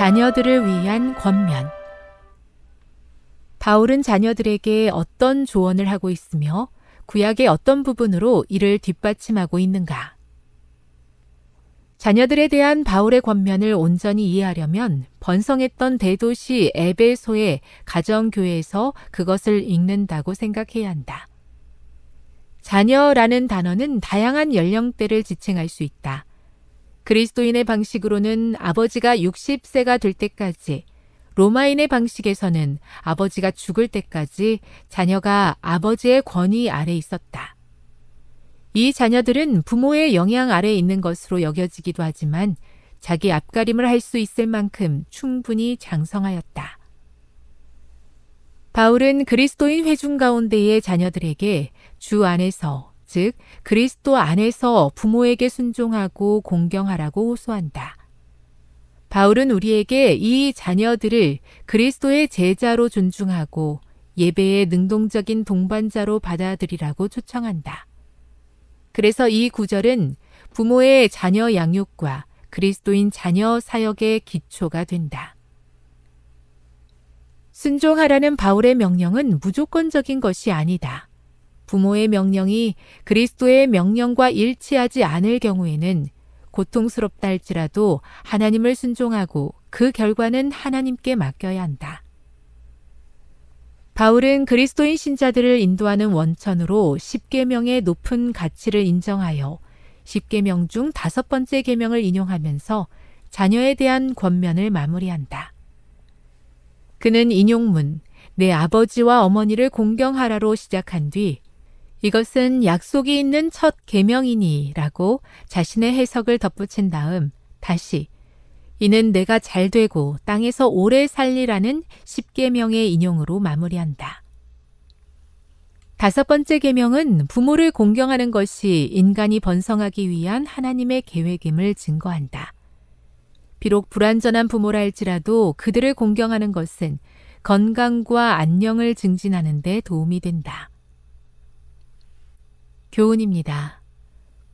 자녀들을 위한 권면 바울은 자녀들에게 어떤 조언을 하고 있으며 구약의 어떤 부분으로 이를 뒷받침하고 있는가? 자녀들에 대한 바울의 권면을 온전히 이해하려면 번성했던 대도시 에베소의 가정교회에서 그것을 읽는다고 생각해야 한다. 자녀라는 단어는 다양한 연령대를 지칭할 수 있다. 그리스도인의 방식으로는 아버지가 60세가 될 때까지, 로마인의 방식에서는 아버지가 죽을 때까지 자녀가 아버지의 권위 아래 있었다. 이 자녀들은 부모의 영향 아래 있는 것으로 여겨지기도 하지만 자기 앞가림을 할 수 있을 만큼 충분히 장성하였다. 바울은 그리스도인 회중 가운데의 자녀들에게 주 안에서, 즉, 그리스도 안에서 부모에게 순종하고 공경하라고 호소한다. 바울은 우리에게 이 자녀들을 그리스도의 제자로 존중하고 예배의 능동적인 동반자로 받아들이라고 초청한다. 그래서 이 구절은 부모의 자녀 양육과 그리스도인 자녀 사역의 기초가 된다. 순종하라는 바울의 명령은 무조건적인 것이 아니다. 부모의 명령이 그리스도의 명령과 일치하지 않을 경우에는 고통스럽다 할지라도 하나님을 순종하고 그 결과는 하나님께 맡겨야 한다. 바울은 그리스도인 신자들을 인도하는 원천으로 10계명의 높은 가치를 인정하여 10계명 중 다섯 번째 계명을 인용하면서 자녀에 대한 권면을 마무리한다. 그는 인용문 내 아버지와 어머니를 공경하라로 시작한 뒤 이것은 약속이 있는 첫 계명이니라고 자신의 해석을 덧붙인 다음 다시 이는 내가 잘 되고 땅에서 오래 살리라는 십계명의 인용으로 마무리한다. 다섯 번째 계명은 부모를 공경하는 것이 인간이 번성하기 위한 하나님의 계획임을 증거한다. 비록 불완전한 부모라 할지라도 그들을 공경하는 것은 건강과 안녕을 증진하는 데 도움이 된다. 교훈입니다.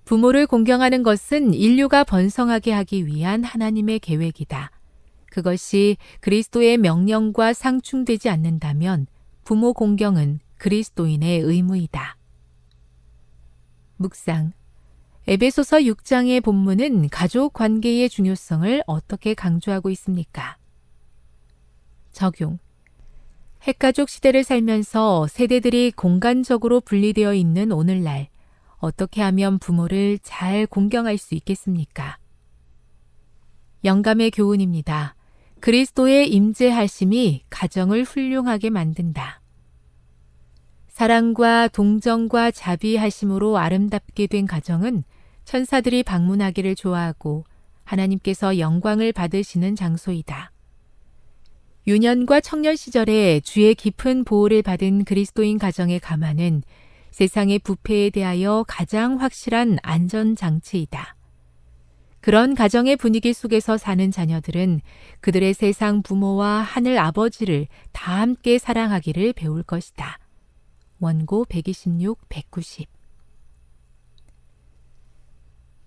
부모를 공경하는 것은 인류가 번성하게 하기 위한 하나님의 계획이다. 그것이 그리스도의 명령과 상충되지 않는다면 부모 공경은 그리스도인의 의무이다. 묵상. 에베소서 6장의 본문은 가족 관계의 중요성을 어떻게 강조하고 있습니까? 적용. 핵가족 시대를 살면서 세대들이 공간적으로 분리되어 있는 오늘날, 어떻게 하면 부모를 잘 공경할 수 있겠습니까? 영감의 교훈입니다. 그리스도의 임재하심이 가정을 훌륭하게 만든다. 사랑과 동정과 자비하심으로 아름답게 된 가정은 천사들이 방문하기를 좋아하고 하나님께서 영광을 받으시는 장소이다. 유년과 청년 시절에 주의 깊은 보호를 받은 그리스도인 가정의 가만은 세상의 부패에 대하여 가장 확실한 안전장치이다. 그런 가정의 분위기 속에서 사는 자녀들은 그들의 세상 부모와 하늘 아버지를 다 함께 사랑하기를 배울 것이다. 원고 126, 190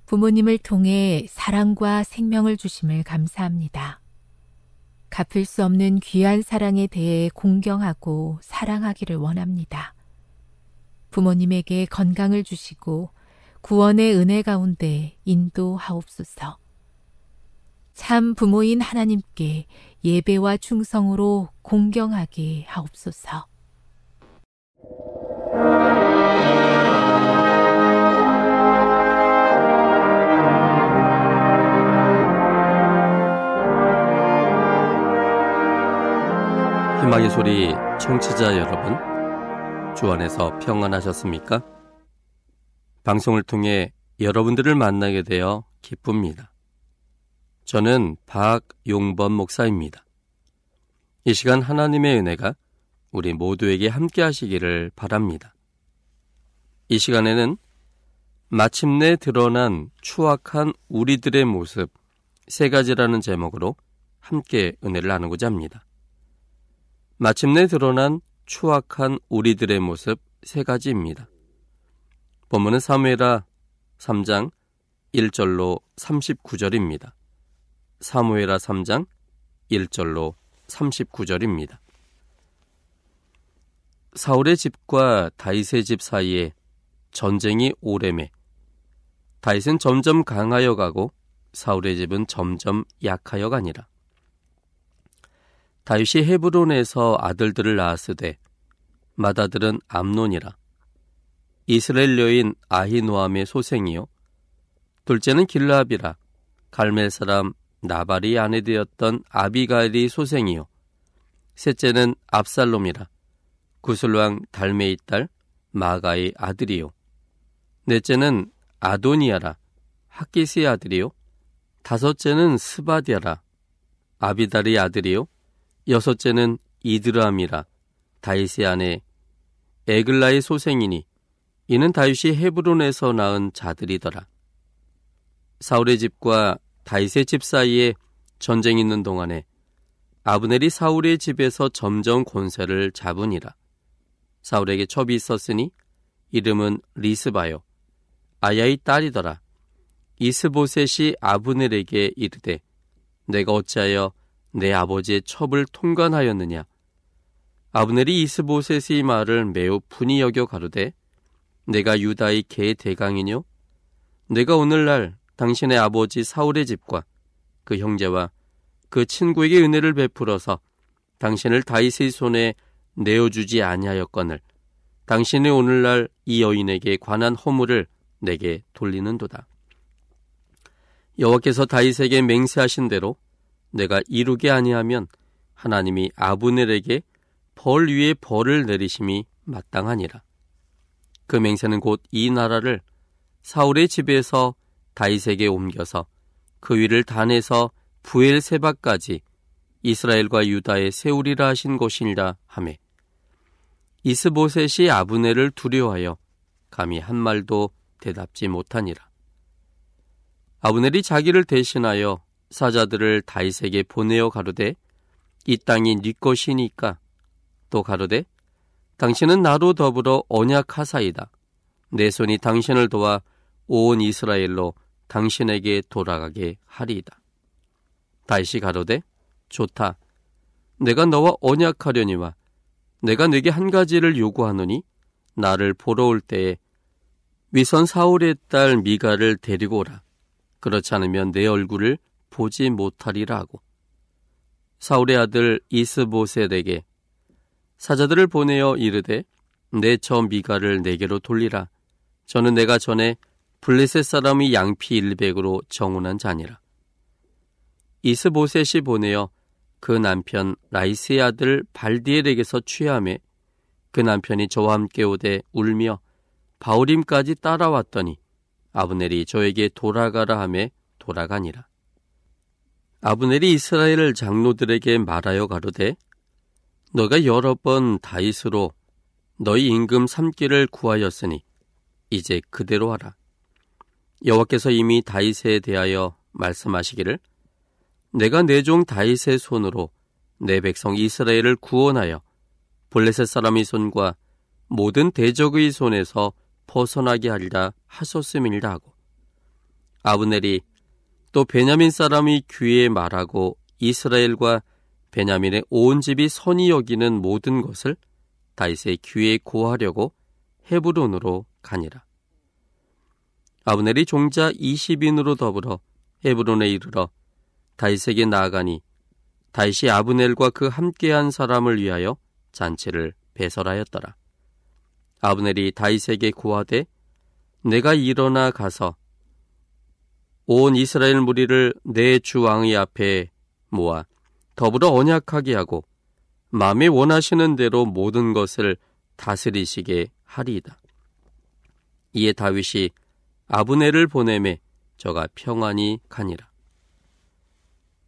부모님을 통해 사랑과 생명을 주심을 감사합니다. 갚을 수 없는 귀한 사랑에 대해 공경하고 사랑하기를 원합니다. 부모님에게 건강을 주시고 구원의 은혜 가운데 인도하옵소서. 참 부모인 하나님께 예배와 충성으로 공경하게 하옵소서. 희망의 소리 청취자 여러분, 주 안에서 평안하셨습니까? 방송을 통해 여러분들을 만나게 되어 기쁩니다. 저는 박용범 목사입니다. 이 시간 하나님의 은혜가 우리 모두에게 함께 하시기를 바랍니다. 이 시간에는 마침내 드러난 추악한 우리들의 모습 세 가지라는 제목으로 함께 은혜를 나누고자 합니다. 마침내 드러난 추악한 우리들의 모습 세 가지입니다. 본문은 사무에라 3장 1절로 39절입니다. 사무에라 3장 1절로 39절입니다. 사울의 집과 다윗의 집 사이에 전쟁이 오래매 다윗은 점점 강하여 가고 사울의 집은 점점 약하여 가니라. 다윗이 헤브론에서 아들들을 낳았으되 맏아들은 암논이라. 이스라엘 여인 아히노암의 소생이요. 둘째는 길라압이라 갈멜 사람 나발이 아내 되었던 아비가일이 소생이요. 셋째는 압살롬이라 구슬왕 달메이 딸 마아가의 아들이요. 넷째는 아도니야라 학깃의 아들이요. 다섯째는 스바댜라 아비달의 아들이요. 여섯째는 이드르암이라 다윗의 아내 에글라의 소생이니 이는 다윗이 헤브론에서 낳은 자들이더라. 사울의 집과 다윗의 집 사이에 전쟁이 있는 동안에 아브넬이 사울의 집에서 점점 권세를 잡으니라. 사울에게 첩이 있었으니 이름은 리스바요. 아야의 딸이더라. 이스보셋이 아브넬에게 이르되 내가 어찌하여 내 아버지의 첩을 통관하였느냐. 아브넬이 이스보셋의 말을 매우 분이 여겨 가로되 내가 유다의 개 대강이뇨? 내가 오늘날 당신의 아버지 사울의 집과 그 형제와 그 친구에게 은혜를 베풀어서 당신을 다윗의 손에 내어주지 아니하였거늘 당신의 오늘날 이 여인에게 관한 허물을 내게 돌리는도다. 여호와께서 다윗에게 맹세하신 대로 내가 이루게 아니하면 하나님이 아브넬에게 벌 위에 벌을 내리심이 마땅하니라. 그 맹세는 곧 이 나라를 사울의 집에서 다윗에게 옮겨서 그 위를 단에서 부엘세바까지 이스라엘과 유다에 세우리라 하신 것이니라 하매 이스보셋이 아브네를 두려워하여 감히 한 말도 대답지 못하니라. 아브넬이 자기를 대신하여 사자들을 다윗에게 보내어 가로되 이 땅이 네 것이니까 또 가로되 당신은 나로 더불어 언약하사이다. 내 손이 당신을 도와 온 이스라엘로 당신에게 돌아가게 하리이다. 다시 가로되 좋다. 내가 너와 언약하려니와 내가 네게 한 가지를 요구하노니 나를 보러 올 때에 위선 사울의 딸 미가를 데리고 오라. 그렇지 않으면 내 얼굴을 보지 못하리라 하고 사울의 아들 이스보셋에게 사자들을 보내어 이르되 내저 미가를 내게로 돌리라. 저는 내가 전에 블레셋 사람이 양피 일백으로 정운한 자니라. 이스보셋이 보내어 그 남편 라이스의 아들 발디엘에게서 취함에 그 남편이 저와 함께 오되 울며 바울임까지 따라왔더니 아브넬이 저에게 돌아가라 함에 돌아가니라. 아브넬이 이스라엘 장로들에게 말하여 가로되 너가 여러 번 다윗으로 너희 임금 삼기를 구하였으니 이제 그대로 하라. 여호와께서 이미 다윗에 대하여 말씀하시기를 내가 내 종 다윗의 손으로 내 백성 이스라엘을 구원하여 블레셋 사람의 손과 모든 대적의 손에서 벗어나게 하리라 하소씀이라 하고 아브넬이 또 베냐민 사람이 귀에 말하고 이스라엘과 베냐민의 온 집이 선이 여기는 모든 것을 다윗의 귀에 고하려고 헤브론으로 가니라. 아브넬이 종자 20인으로 더불어 헤브론에 이르러 다윗에게 나아가니 다윗이 아브넬과 그 함께한 사람을 위하여 잔치를 배설하였더라. 아브넬이 다윗에게 구하되 내가 일어나 가서 온 이스라엘 무리를 내 주 왕의 앞에 모아 더불어 언약하게 하고 마음에 원하시는 대로 모든 것을 다스리시게 하리이다. 이에 다윗이 아브넬을 보내매 저가 평안히 가니라.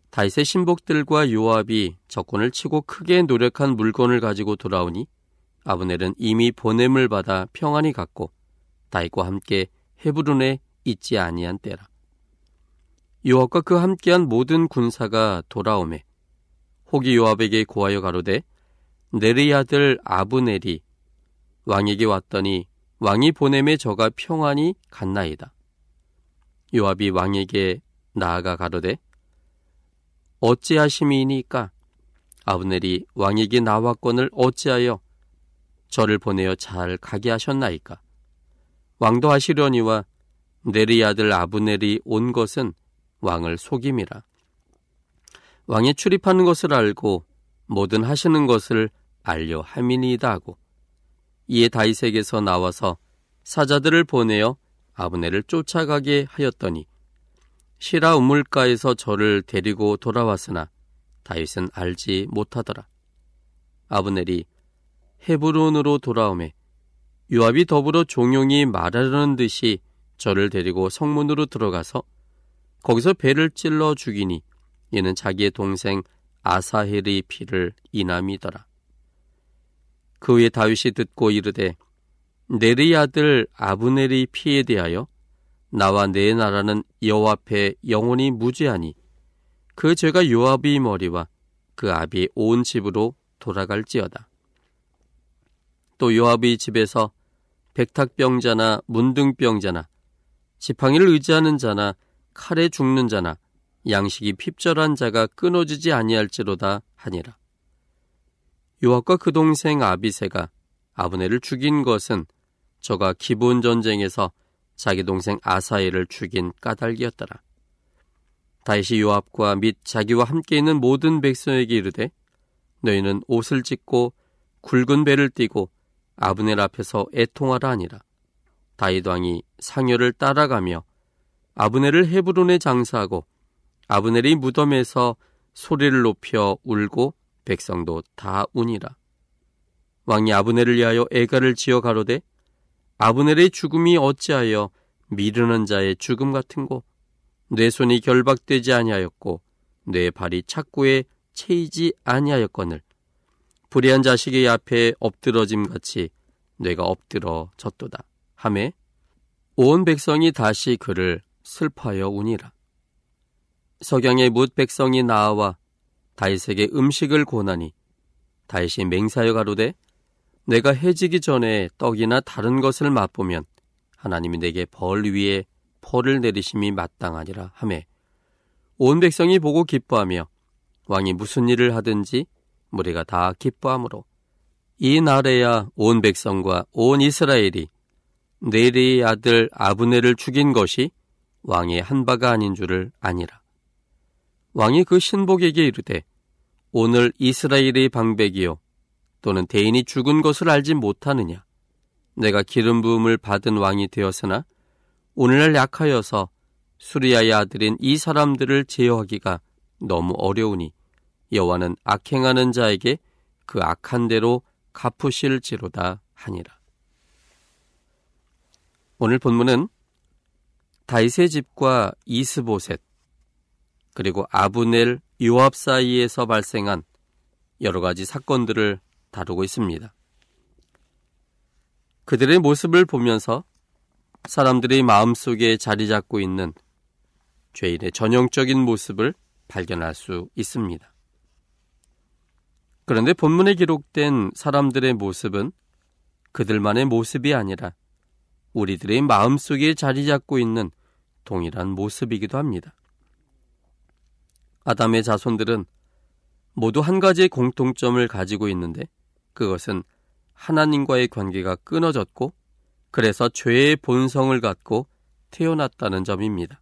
다윗의 신복들과 요압이 적군을 치고 크게 노력한 물건을 가지고 돌아오니 아브넬은 이미 보냄을 받아 평안히 갔고 다윗과 함께 헤브론에 있지 아니한 때라. 요압과 그 함께한 모든 군사가 돌아오매 혹이 요압에게 고하여 가로되 네리 아들 아브넬이 왕에게 왔더니 왕이 보냄에 저가 평안히 갔나이다. 요압이 왕에게 나아가 가로되 어찌하심이니까 아브넬이 왕에게 나왔건을 어찌하여 저를 보내어 잘 가게 하셨나이까 왕도 하시려니와 네리 아들 아브넬이 온 것은 왕을 속임이라 왕이 출입하는 것을 알고 뭐든 하시는 것을 알려 함이니이다 하고 이에 다윗에게서 나와서 사자들을 보내어 아브넬을 쫓아가게 하였더니 시라 우물가에서 저를 데리고 돌아왔으나 다윗은 알지 못하더라. 아브넬이 헤브론으로 돌아오매 요압이 더불어 종용이 말하려는 듯이 저를 데리고 성문으로 들어가서 거기서 배를 찔러 죽이니 이는 자기의 동생 아사헬의 피를 이남이더라. 그 후에 다윗이 듣고 이르되 네리 아들 아브넬의 피에 대하여 나와 내 나라는 여호와 앞에 영원히 무죄하니 그 죄가 요압의 머리와 그 아비의 온 집으로 돌아갈지어다. 또 요압의 집에서 백탁병자나 문둥병자나 지팡이를 의지하는 자나 칼에 죽는 자나 양식이 핍절한 자가 끊어지지 아니할지로다 하니라. 요압과 그 동생 아비세가 아브넬을 죽인 것은 저가 기본 전쟁에서 자기 동생 아사엘을 죽인 까닭이었더라. 다윗이 요압과 및 자기와 함께 있는 모든 백성에게 이르되 너희는 옷을 찢고 굵은 배를 띠고 아브넬 앞에서 애통하라 하니라. 다윗 왕이 상여를 따라가며 아브넬을 헤브론에 장사하고 아브넬이 무덤에서 소리를 높여 울고 백성도 다 우니라. 왕이 아브넬을 위하여 애가를 지어 가로되 아브넬의 죽음이 어찌하여 미르는 자의 죽음 같은고 내 손이 결박되지 아니하였고 내 발이 착고에 채이지 아니하였거늘. 불의한 자식의 앞에 엎드러짐 같이 뇌가 엎드러 졌도다. 하매 온 백성이 다시 그를 슬퍼하여 우니라. 석양의 뭇 백성이 나와 다윗에게 음식을 고나니 다윗이 맹사여 가로되 내가 해지기 전에 떡이나 다른 것을 맛보면 하나님이 내게 벌 위에 벌을 내리심이 마땅하니라 하매 온 백성이 보고 기뻐하며 왕이 무슨 일을 하든지 무리가 다 기뻐하므로 이 날에야 온 백성과 온 이스라엘이 네리의 아들 아브네를 죽인 것이 왕의 한 바가 아닌 줄을 아니라. 왕이 그 신복에게 이르되 오늘 이스라엘의 방백이요 또는 대인이 죽은 것을 알지 못하느냐 내가 기름 부음을 받은 왕이 되었으나 오늘날 약하여서 수리아의 아들인 이 사람들을 제어하기가 너무 어려우니 여호와는 악행하는 자에게 그 악한 대로 갚으실지로다 하니라. 오늘 본문은 다윗의 집과 이스보셋 그리고 아브넬 요압 사이에서 발생한 여러 가지 사건들을 다루고 있습니다. 그들의 모습을 보면서 사람들의 마음속에 자리 잡고 있는 죄인의 전형적인 모습을 발견할 수 있습니다. 그런데 본문에 기록된 사람들의 모습은 그들만의 모습이 아니라 우리들의 마음속에 자리 잡고 있는 동일한 모습이기도 합니다. 아담의 자손들은 모두 한 가지의 공통점을 가지고 있는데 그것은 하나님과의 관계가 끊어졌고 그래서 죄의 본성을 갖고 태어났다는 점입니다.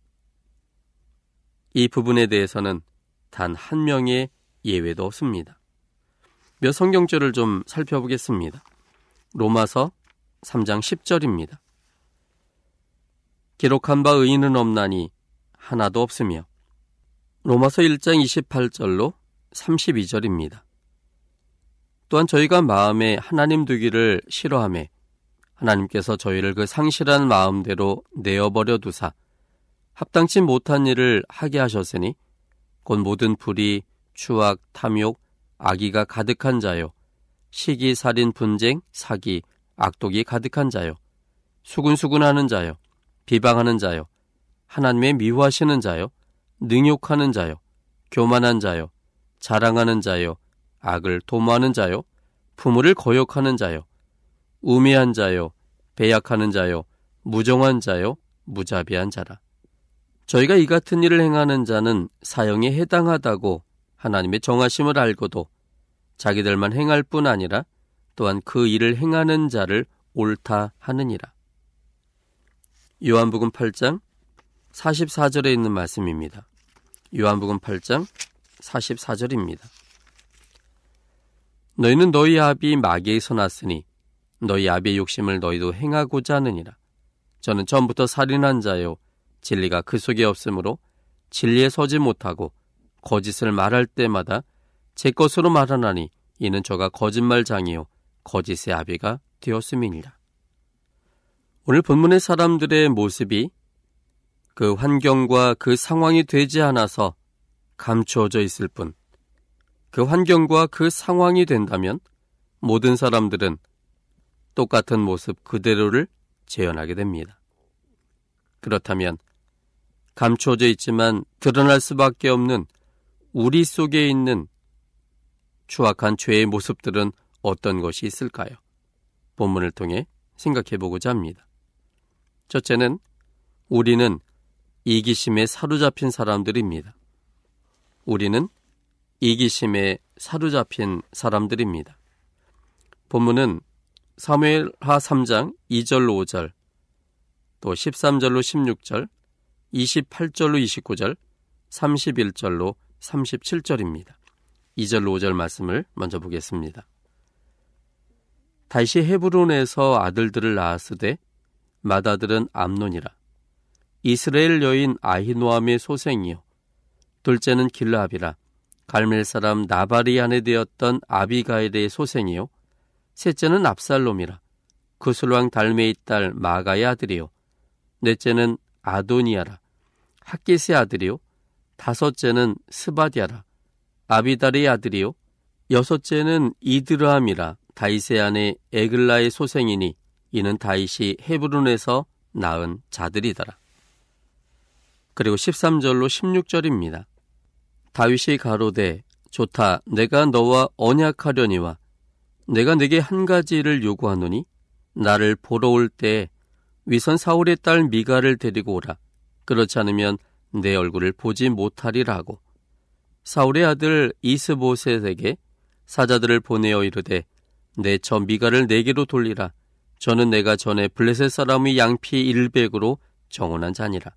이 부분에 대해서는 단 한 명의 예외도 없습니다. 몇 성경절을 좀 살펴보겠습니다. 로마서 3장 10절입니다. 기록한 바 의인은 없나니 하나도 없으며. 로마서 1장 28절로 32절입니다. 또한 저희가 마음에 하나님 두기를 싫어함에 하나님께서 저희를 그 상실한 마음대로 내어버려 두사 합당치 못한 일을 하게 하셨으니 곧 모든 불의, 추악, 탐욕, 악의가 가득한 자요. 시기, 살인, 분쟁, 사기, 악독이 가득한 자요. 수군수군하는 자요 비방하는 자요. 하나님의 미워하시는 자요. 능욕하는 자요. 교만한 자요. 자랑하는 자요. 악을 도모하는 자요. 부모를 거역하는 자요. 우매한 자요. 배약하는 자요. 무정한 자요. 무자비한 자라. 저희가 이 같은 일을 행하는 자는 사형에 해당하다고 하나님의 정하심을 알고도 자기들만 행할 뿐 아니라 또한 그 일을 행하는 자를 옳다 하느니라. 요한복음 8장 44절에 있는 말씀입니다. 요한복음 8장 44절입니다. 너희는 너희 아비 마귀에서 났으니 너희 아비의 욕심을 너희도 행하고자 하느니라. 저는 처음부터 살인한 자요 진리가 그 속에 없으므로 진리에 서지 못하고 거짓을 말할 때마다 제 것으로 말하나니 이는 저가 거짓말장이요 거짓의 아비가 되었음이니라. 오늘 본문의 사람들의 모습이 그 환경과 그 상황이 되지 않아서 감추어져 있을 뿐, 그 환경과 그 상황이 된다면 모든 사람들은 똑같은 모습 그대로를 재현하게 됩니다. 그렇다면 감추어져 있지만 드러날 수밖에 없는 우리 속에 있는 추악한 죄의 모습들은 어떤 것이 있을까요? 본문을 통해 생각해 보고자 합니다. 첫째는 우리는 이기심에 사로잡힌 사람들입니다. 우리는 이기심에 사로잡힌 사람들입니다. 본문은 사무엘하 3장 2절로 5절, 또 13절로 16절, 28절로 29절, 31절로 37절입니다. 2절 5절 말씀을 먼저 보겠습니다. 다시 헤브론에서 아들들을 낳았으되 맏아들은 암논이라. 이스라엘 여인 아히노암의 소생이요. 둘째는 길르압이라. 갈멜 사람 아내 되었던 아비가일의 소생이요. 셋째는 압살롬이라. 그술왕 달메의 딸 마아가의 아들이요. 넷째는 아도니야라. 학깃의 아들이요. 다섯째는 스바댜라. 아비달의 아들이요. 여섯째는 이드르암이라. 다윗의 아내 에글라의 소생이니 이는 다윗이 헤브론에서 낳은 자들이더라. 그리고 13절로 16절입니다. 다윗이 가로되 좋다 내가 너와 언약하려니와 내가 내게 한 가지를 요구하노니 나를 보러 올때 위선 사울의 딸 미가를 데리고 오라. 그렇지 않으면 내 얼굴을 보지 못하리라고. 사울의 아들 이스보셋에게 사자들을 보내어 이르되 내 저 미가를 내게로 돌리라. 저는 내가 전에 블레셋 사람의 양피 일백으로 정혼한 자니라.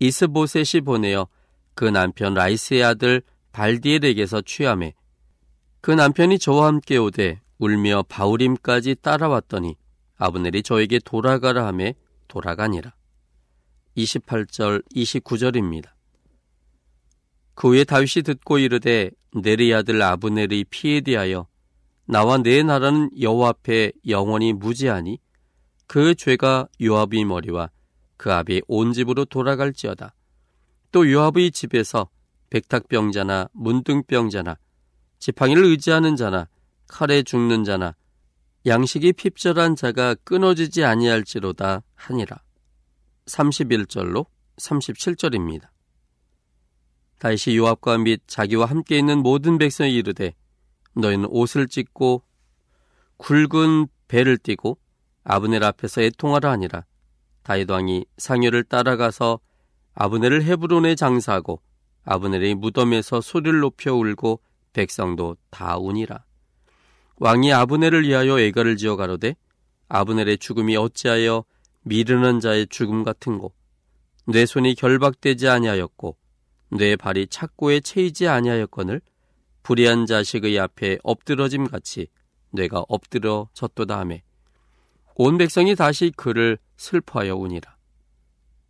이스보셋이 보내어 그 남편 라이스의 아들 발디엘에게서 취함해 그 남편이 저와 함께 오되 울며 바울임까지 따라왔더니 아브넬이 저에게 돌아가라 하매 돌아가니라. 28절 29절입니다. 그 후에 다윗이 듣고 이르되 네리 아들 아브넬의 피에 대하여 나와 내 나라는 여호와 앞에 영원히 무지하니 그 죄가 요압의 머리와 그 아비의 온 집으로 돌아갈지어다. 또 요압의 집에서 백탁병자나 문둥병자나 지팡이를 의지하는 자나 칼에 죽는 자나 양식이 핍절한 자가 끊어지지 아니할지로다 하니라. 31절로 37절입니다. 다시 요압과 및 자기와 함께 있는 모든 백성이 이르되 너희는 옷을 찢고 굵은 배를 띠고 아브넬 앞에서 애통하라 하니라. 다윗 왕이 상여를 따라가서 아브넬을 헤브론에 장사하고 아브넬의 무덤에서 소리를 높여 울고 백성도 다 우니라. 왕이 아브넬을 위하여 애가를 지어 가로되 아브넬의 죽음이 어찌하여 미르는 자의 죽음 같은고 내 손이 결박되지 아니하였고 내 발이 착고에 채이지 아니하였거늘 불의한 자식의 앞에 엎드러짐 같이 뇌가 엎드려 졌도다 하매 온 백성이 다시 그를 슬퍼하여 우니라.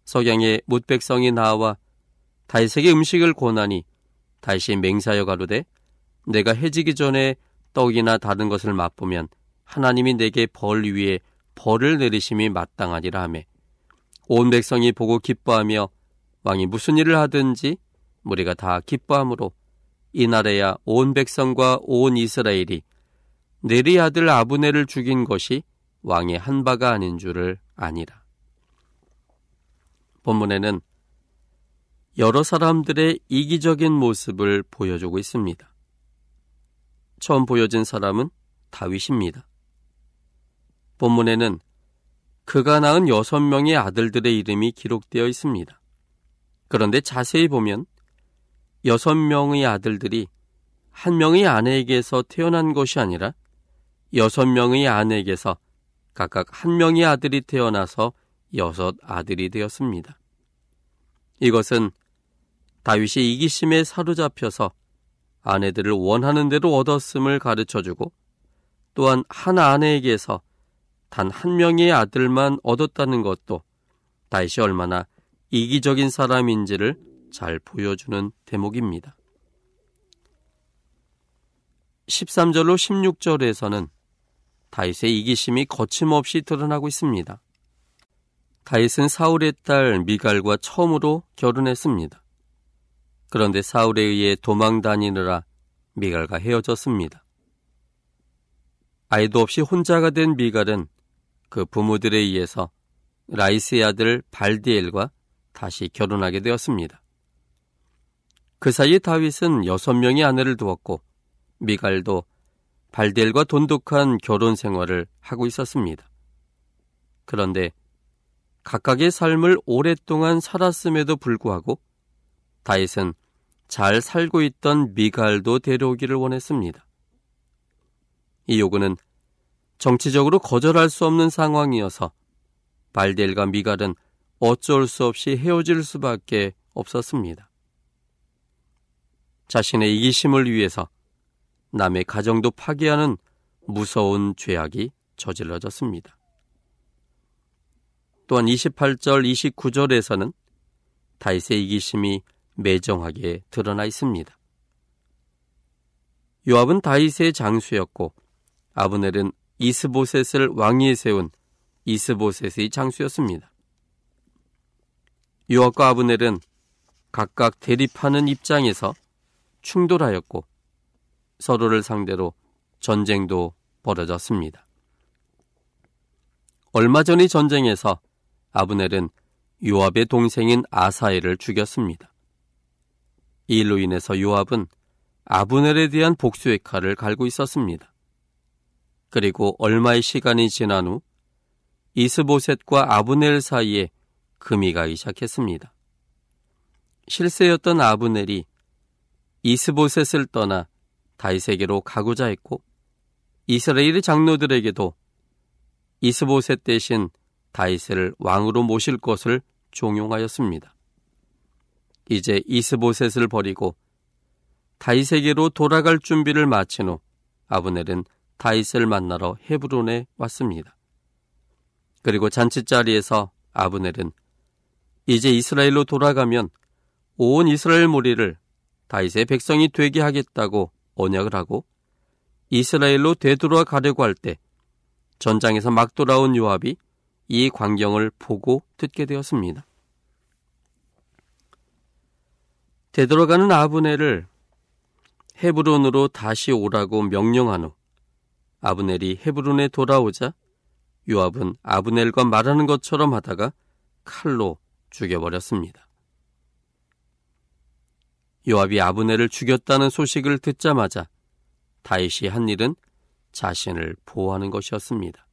석양에 못 백성이 나와 다윗에게 음식을 고나니 다시 맹사여 가로되 내가 해지기 전에 떡이나 다른 것을 맛보면 하나님이 내게 벌 위에 벌을 내리심이 마땅하니라 하매 온 백성이 보고 기뻐하며 왕이 무슨 일을 하든지 우리가 다 기뻐함으로 이날에야 온 백성과 온 이스라엘이 네리 아들 아브네를 죽인 것이 왕의 한 바가 아닌 줄을 아니라. 본문에는 여러 사람들의 이기적인 모습을 보여주고 있습니다. 처음 보여진 사람은 다윗입니다. 본문에는 그가 낳은 여섯 명의 아들들의 이름이 기록되어 있습니다. 그런데 자세히 보면 여섯 명의 아들들이 한 명의 아내에게서 태어난 것이 아니라 여섯 명의 아내에게서 각각 한 명의 아들이 태어나서 여섯 아들이 되었습니다. 이것은 다윗이 이기심에 사로잡혀서 아내들을 원하는 대로 얻었음을 가르쳐 주고 또한 한 아내에게서 단 한 명의 아들만 얻었다는 것도 다윗이 얼마나 이기적인 사람인지를 잘 보여주는 대목입니다. 13절로 16절에서는 다윗의 이기심이 거침없이 드러나고 있습니다. 다윗은 사울의 딸 미갈과 처음으로 결혼했습니다. 그런데 사울에 의해 도망 다니느라 미갈과 헤어졌습니다. 아이도 없이 혼자가 된 미갈은 그 부모들에 의해서 라이스의 아들 발디엘과 다시 결혼하게 되었습니다. 그 사이 다윗은 여섯 명의 아내를 두었고 미갈도 발디엘과 돈독한 결혼 생활을 하고 있었습니다. 그런데 각각의 삶을 오랫동안 살았음에도 불구하고 다윗은 잘 살고 있던 미갈도 데려오기를 원했습니다. 이 요구는 정치적으로 거절할 수 없는 상황이어서 발델과 미갈은 어쩔 수 없이 헤어질 수밖에 없었습니다. 자신의 이기심을 위해서 남의 가정도 파괴하는 무서운 죄악이 저질러졌습니다. 또한 28절, 29절에서는 다윗의 이기심이 매정하게 드러나 있습니다. 요압은 다윗의 장수였고 아브넬은 이스보셋을 왕위에 세운 이스보셋의 장수였습니다. 요압과 아브넬은 각각 대립하는 입장에서 충돌하였고 서로를 상대로 전쟁도 벌어졌습니다. 얼마 전의 전쟁에서 아브넬은 요압의 동생인 아사엘을 죽였습니다. 이 일로 인해서 요압은 아브넬에 대한 복수의 칼을 갈고 있었습니다. 그리고 얼마의 시간이 지난 후 이스보셋과 아브넬 사이에 금이 가기 시작했습니다. 실세였던 아브넬이 이스보셋을 떠나 다이세계로 가고자 했고 이스라엘의 장로들에게도 이스보셋 대신 다윗을 왕으로 모실 것을 종용하였습니다. 이제 이스보셋을 버리고 다윗에게로 돌아갈 준비를 마친 후 아브넬은 다윗을 만나러 헤브론에 왔습니다. 그리고 잔치자리에서 아브넬은 이제 이스라엘로 돌아가면 온 이스라엘 무리를 다윗의 백성이 되게 하겠다고 언약을 하고 이스라엘로 되돌아가려고 할 때 전장에서 막 돌아온 요압이 이 광경을 보고 듣게 되었습니다. 되돌아가는 아브넬을 헤브론으로 다시 오라고 명령한 후 아브넬이 헤브론에 돌아오자 요압은 아브넬과 말하는 것처럼 하다가 칼로 죽여버렸습니다. 요압이 아브넬을 죽였다는 소식을 듣자마자 다윗이 한 일은 자신을 보호하는 것이었습니다.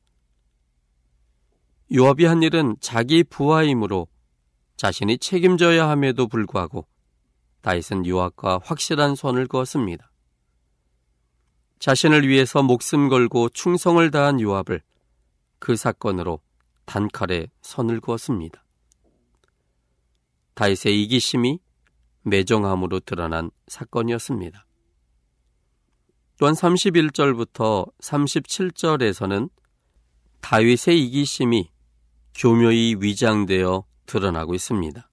요압이 한 일은 자기 부하이므로 자신이 책임져야 함에도 불구하고 다윗은 요압과 확실한 선을 그었습니다. 자신을 위해서 목숨 걸고 충성을 다한 요압을 그 사건으로 단칼에 선을 그었습니다. 다윗의 이기심이 매정함으로 드러난 사건이었습니다. 또한 31절부터 37절에서는 다윗의 이기심이 교묘히 위장되어 드러나고 있습니다.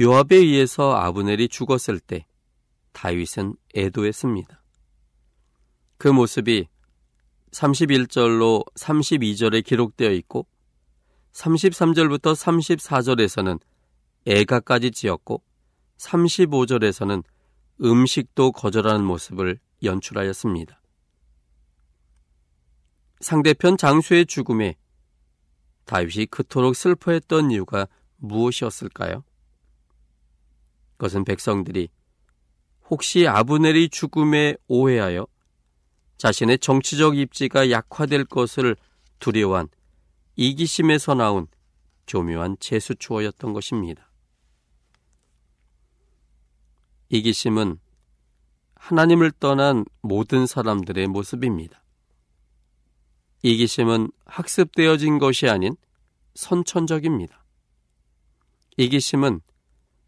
요압에 의해서 아브넬이 죽었을 때 다윗은 애도했습니다. 그 모습이 31절로 32절에 기록되어 있고 33절부터 34절에서는 애가까지 지었고 35절에서는 음식도 거절하는 모습을 연출하였습니다. 상대편 장수의 죽음에 다윗이 그토록 슬퍼했던 이유가 무엇이었을까요? 그것은 백성들이 혹시 아브넬의 죽음에 오해하여 자신의 정치적 입지가 약화될 것을 두려워한 이기심에서 나온 교묘한 재수추어였던 것입니다. 이기심은 하나님을 떠난 모든 사람들의 모습입니다. 이기심은 학습되어진 것이 아닌 선천적입니다. 이기심은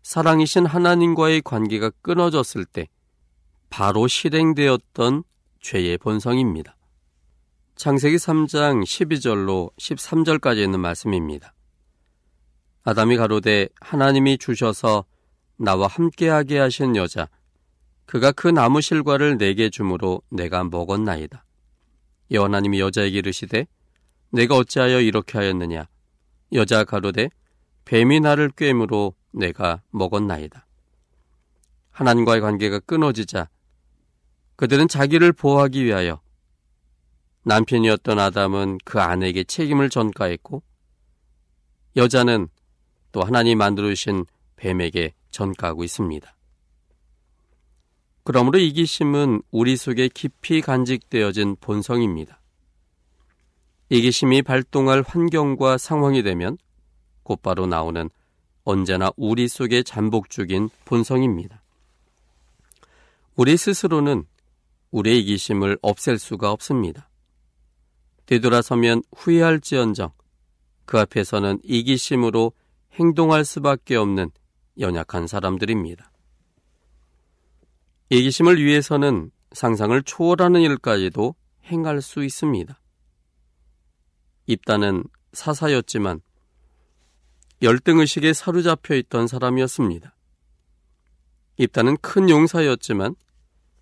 사랑이신 하나님과의 관계가 끊어졌을 때 바로 실행되었던 죄의 본성입니다. 창세기 3장 12절로 13절까지 있는 말씀입니다. 아담이 가로되 하나님이 주셔서 나와 함께하게 하신 여자 그가 그 나무 실과를 내게 주므로 내가 먹었나이다. 여호와 하나님이 여자에게 이르시되 내가 어찌하여 이렇게 하였느냐 여자 가로되 뱀이 나를 꿰므로 내가 먹었나이다. 하나님과의 관계가 끊어지자 그들은 자기를 보호하기 위하여 남편이었던 아담은 그 아내에게 책임을 전가했고 여자는 또 하나님 만들어주신 뱀에게 전가하고 있습니다. 그러므로 이기심은 우리 속에 깊이 간직되어진 본성입니다. 이기심이 발동할 환경과 상황이 되면 곧바로 나오는 언제나 우리 속에 잠복 죽인 본성입니다. 우리 스스로는 우리의 이기심을 없앨 수가 없습니다. 되돌아서면 후회할지언정 그 앞에서는 이기심으로 행동할 수밖에 없는 연약한 사람들입니다. 이기심을 위해서는 상상을 초월하는 일까지도 행할 수 있습니다. 입다는 사사였지만 열등의식에 사로잡혀 있던 사람이었습니다. 입다는 큰 용사였지만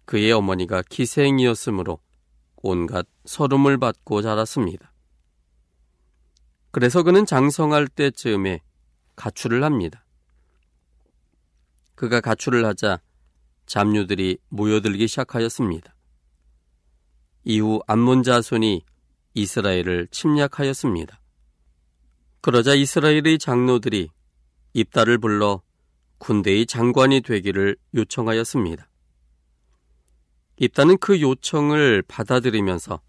그의 어머니가 기생이었으므로 온갖 서름을 받고 자랐습니다. 그래서 그는 장성할 때쯤에 가출을 합니다. 그가 가출을 하자 잡류들이 모여들기 시작하였습니다. 이후 암몬 자손이 이스라엘을 침략하였습니다. 그러자 이스라엘의 장로들이 입다를 불러 군대의 장관이 되기를 요청하였습니다. 입다는 그 요청을 받아들이면서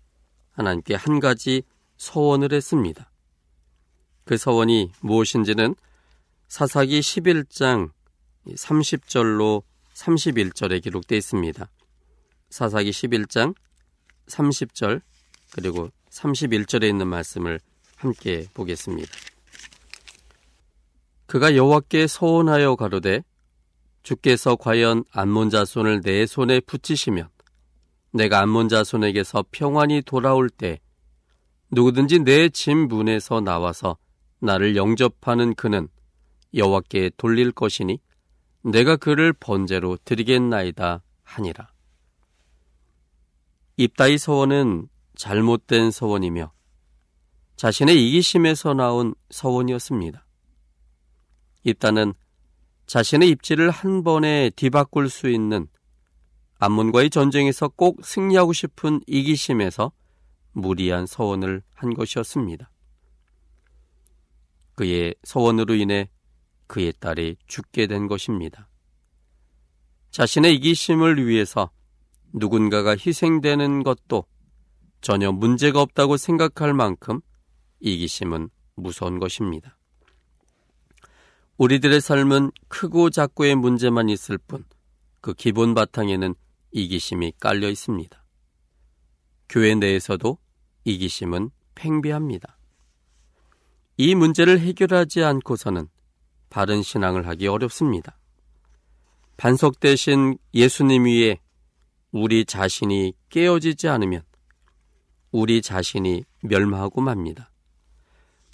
하나님께 한 가지 서원을 했습니다. 그 서원이 무엇인지는 사사기 11장 30절로 31절에 기록되어 있습니다. 사사기 11장 30절 그리고 31절에 있는 말씀을 함께 보겠습니다. 그가 여호와께 소원하여 가로되 주께서 과연 안몬 자손을 내 손에 붙이시면 내가 안몬 자손에게서 평안히 돌아올 때 누구든지 내 집 문에서 나와서 나를 영접하는 그는 여호와께 돌릴 것이니 내가 그를 번제로 드리겠나이다 하니라. 입다이 서원은 잘못된 서원이며 자신의 이기심에서 나온 서원이었습니다. 입다는 자신의 입지를 한 번에 뒤바꿀 수 있는 암문과의 전쟁에서 꼭 승리하고 싶은 이기심에서 무리한 서원을 한 것이었습니다. 그의 서원으로 인해 그의 딸이 죽게 된 것입니다. 자신의 이기심을 위해서 누군가가 희생되는 것도 전혀 문제가 없다고 생각할 만큼 이기심은 무서운 것입니다. 우리들의 삶은 크고 작고의 문제만 있을 뿐 그 기본 바탕에는 이기심이 깔려 있습니다. 교회 내에서도 이기심은 팽배합니다. 이 문제를 해결하지 않고서는 바른 신앙을 하기 어렵습니다. 반석 대신 예수님 위에 우리 자신이 깨어지지 않으면 우리 자신이 멸망하고 맙니다.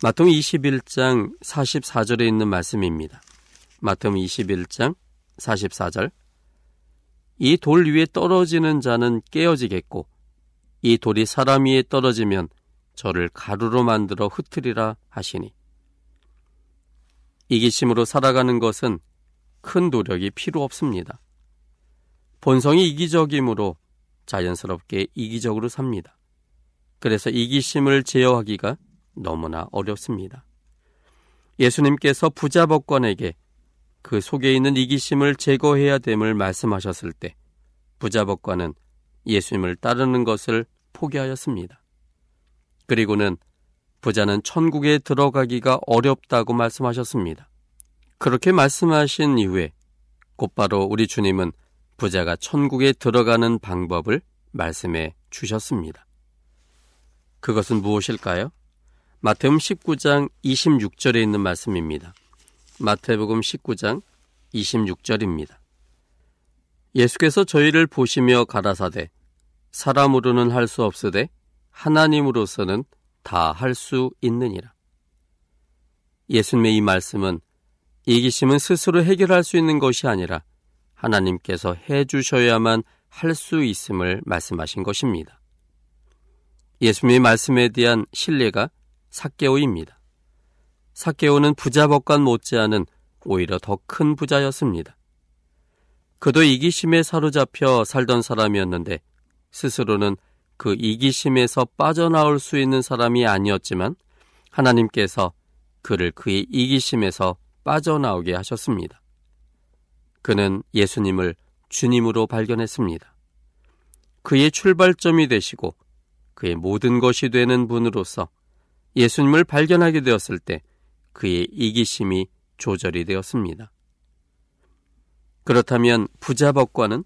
마태음 21장 44절에 있는 말씀입니다. 마태음 21장 44절 이 돌 위에 떨어지는 자는 깨어지겠고 이 돌이 사람 위에 떨어지면 저를 가루로 만들어 흩트리라 하시니 이기심으로 살아가는 것은 큰 노력이 필요 없습니다. 본성이 이기적이므로 자연스럽게 이기적으로 삽니다. 그래서 이기심을 제어하기가 너무나 어렵습니다. 예수님께서 부자 법관에게 그 속에 있는 이기심을 제거해야 됨을 말씀하셨을 때 부자 법관은 예수님을 따르는 것을 포기하였습니다. 그리고는 부자는 천국에 들어가기가 어렵다고 말씀하셨습니다. 그렇게 말씀하신 이후에 곧바로 우리 주님은 부자가 천국에 들어가는 방법을 말씀해 주셨습니다. 그것은 무엇일까요? 마태음 19장 26절에 있는 말씀입니다. 마태복음 19장 26절입니다. 예수께서 저희를 보시며 가라사대 사람으로는 할 수 없으되 하나님으로서는 다 할 수 있느니라. 예수님의 이 말씀은 이기심은 스스로 해결할 수 있는 것이 아니라 하나님께서 해 주셔야만 할 수 있음을 말씀하신 것입니다. 예수님의 말씀에 대한 신뢰가 사개오입니다. 사개오는 부자 법관 못지않은 오히려 더 큰 부자였습니다. 그도 이기심에 사로잡혀 살던 사람이었는데 스스로는 그 이기심에서 빠져나올 수 있는 사람이 아니었지만 하나님께서 그를 그의 이기심에서 빠져나오게 하셨습니다. 그는 예수님을 주님으로 발견했습니다. 그의 출발점이 되시고 그의 모든 것이 되는 분으로서 예수님을 발견하게 되었을 때 그의 이기심이 조절이 되었습니다. 그렇다면 부자 법관은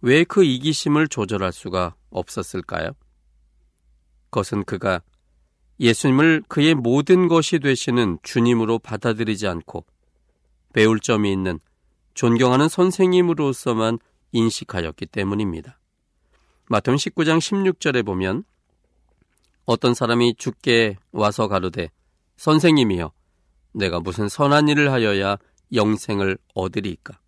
왜그 이기심을 조절할 수가 없었을까요? 그것은 그가 예수님을 그의 모든 것이 되시는 주님으로 받아들이지 않고 배울 점이 있는 존경하는 선생님으로서만 인식하였기 때문입니다. 마태음 19장 16절에 보면 어떤 사람이 죽게 와서 가로되 선생님이여 내가 무슨 선한 일을 하여야 영생을 얻으리까